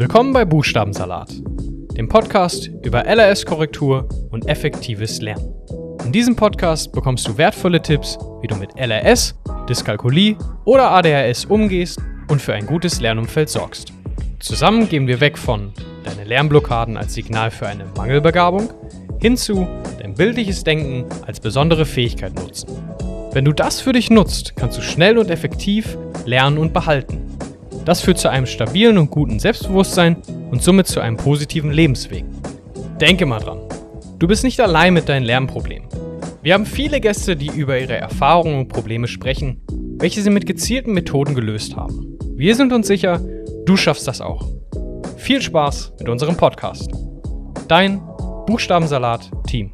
Willkommen bei Buchstabensalat, dem Podcast über LRS-Korrektur und effektives Lernen. In diesem Podcast bekommst du wertvolle Tipps, wie du mit LRS, Dyskalkulie oder ADHS umgehst und für ein gutes Lernumfeld sorgst. Zusammen gehen wir weg von deine Lernblockaden als Signal für eine Mangelbegabung hin zu dein bildliches Denken als besondere Fähigkeit nutzen. Wenn du das für dich nutzt, kannst du schnell und effektiv lernen und behalten. Das führt zu einem stabilen und guten Selbstbewusstsein und somit zu einem positiven Lebensweg. Denke mal dran, du bist nicht allein mit deinen Lernproblemen. Wir haben viele Gäste, die über ihre Erfahrungen und Probleme sprechen, welche sie mit gezielten Methoden gelöst haben. Wir sind uns sicher, du schaffst das auch. Viel Spaß mit unserem Podcast. Dein Buchstabensalat Team.